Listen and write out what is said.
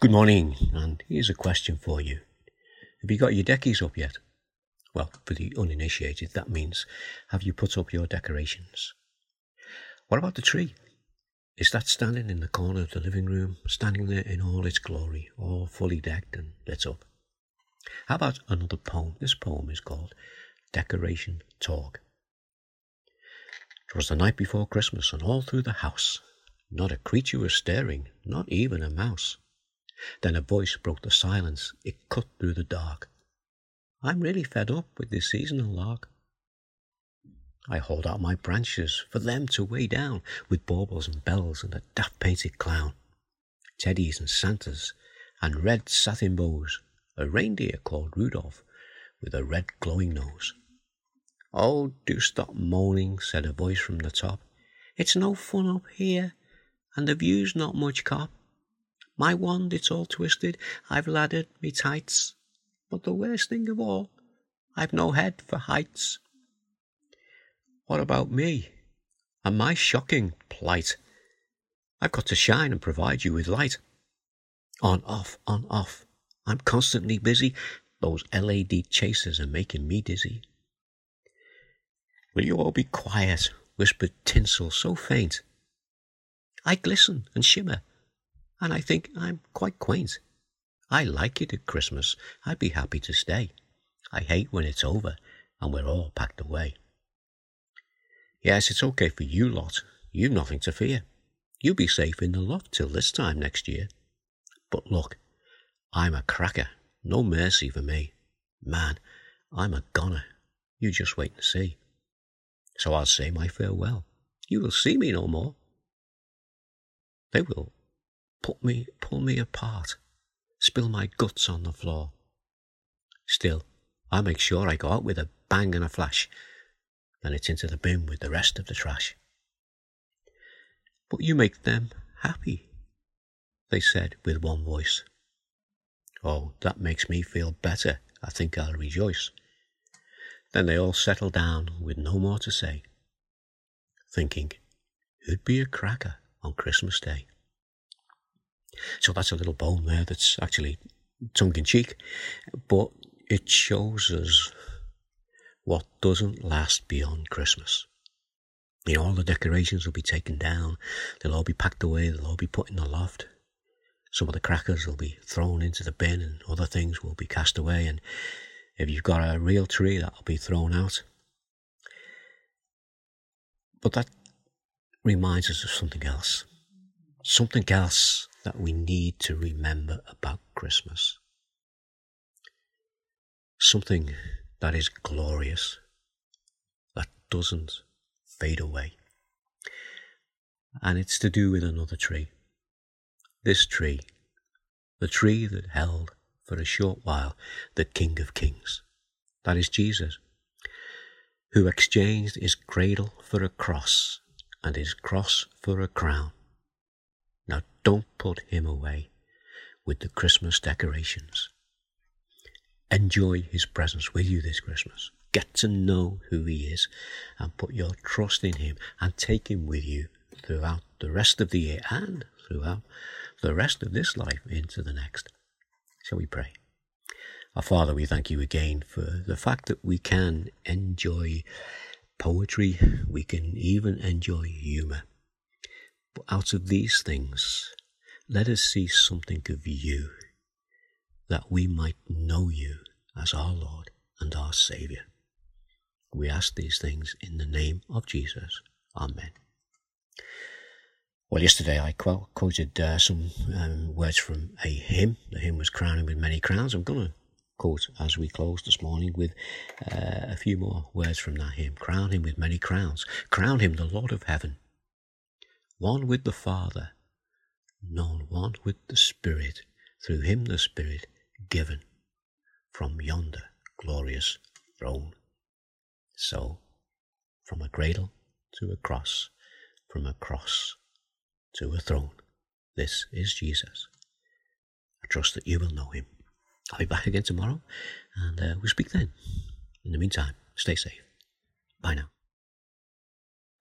Good morning, and here's a question for you. Have you got your deckies up yet? Well, for the uninitiated, that means have you put up your decorations? What about the tree? Is that standing in the corner of the living room, standing there in all its glory, all fully decked and lit up? How about another poem? This poem is called Decoration Talk. It was the night before Christmas, and all through the house, not a creature was stirring, not even a mouse. Then a voice broke the silence. It cut through the dark. I'm really fed up with this seasonal lark. I hold out my branches for them to weigh down with baubles and bells and a daft painted clown, teddies and Santas, and red satin bows, a reindeer called Rudolph with a red glowing nose. Oh, do stop moaning, said a voice from the top. It's no fun up here, and the view's not much cop. My wand, it's all twisted. I've laddered me tights. But the worst thing of all, I've no head for heights. What about me and my shocking plight? I've got to shine and provide you with light. On, off, on, off. I'm constantly busy. Those LED chasers are making me dizzy. Will you all be quiet? whispered Tinsel so faint. I glisten and shimmer and I think I'm quite quaint. I like it at Christmas. I'd be happy to stay. I hate when it's over and we're all packed away. Yes, it's okay for you lot. You've nothing to fear. You'll be safe in the loft till this time next year. But look, I'm a cracker. No mercy for me. Man, I'm a goner. You just wait and see. So I'll say my farewell. You will see me no more. They will put me, pull me apart, spill my guts on the floor. Still, I make sure I go out with a bang and a flash, then it's into the bin with the rest of the trash. But you make them happy, they said with one voice. Oh, that makes me feel better. I think I'll rejoice. Then they all settled down with no more to say, thinking who'd be a cracker on Christmas Day. So that's a little bone there that's actually tongue in cheek, but it shows us what doesn't last beyond Christmas. You know, all the decorations will be taken down, they'll all be packed away, they'll all be put in the loft. Some of the crackers will be thrown into the bin, and other things will be cast away. And if you've got a real tree, that'll be thrown out. But that reminds us of something else. Something else that we need to remember about Christmas. Something that is glorious, that doesn't fade away. And it's to do with another tree. This tree, the tree that held for a short while the King of Kings. That is Jesus, who exchanged his cradle for a cross and his cross for a crown now don't put him away with the Christmas decorations. Enjoy his presence with you this Christmas. Get to know who he is and put your trust in him and take him with you throughout the rest of the year and throughout the rest of this life into the next. Shall we pray? Our Father, we thank you again for the fact that we can enjoy poetry, we can even enjoy humour. But out of these things, let us see something of you, that we might know you as our Lord and our Saviour. We ask these things in the name of Jesus. Amen. Well, yesterday I quoted uh, some um, words from a hymn. The hymn was Crown Him with Many Crowns. I'm going to quote as we close this morning with uh, a few more words from that hymn. Crown him with many crowns. Crown him the Lord of heaven one with the Father, known one with the Spirit, through him the Spirit given from yonder glorious throne. So, from a cradle to a cross, from a cross to a throne, this is Jesus. I trust that you will know him. I'll be back again tomorrow and uh, we'll speak then. In the meantime, stay safe. Bye now.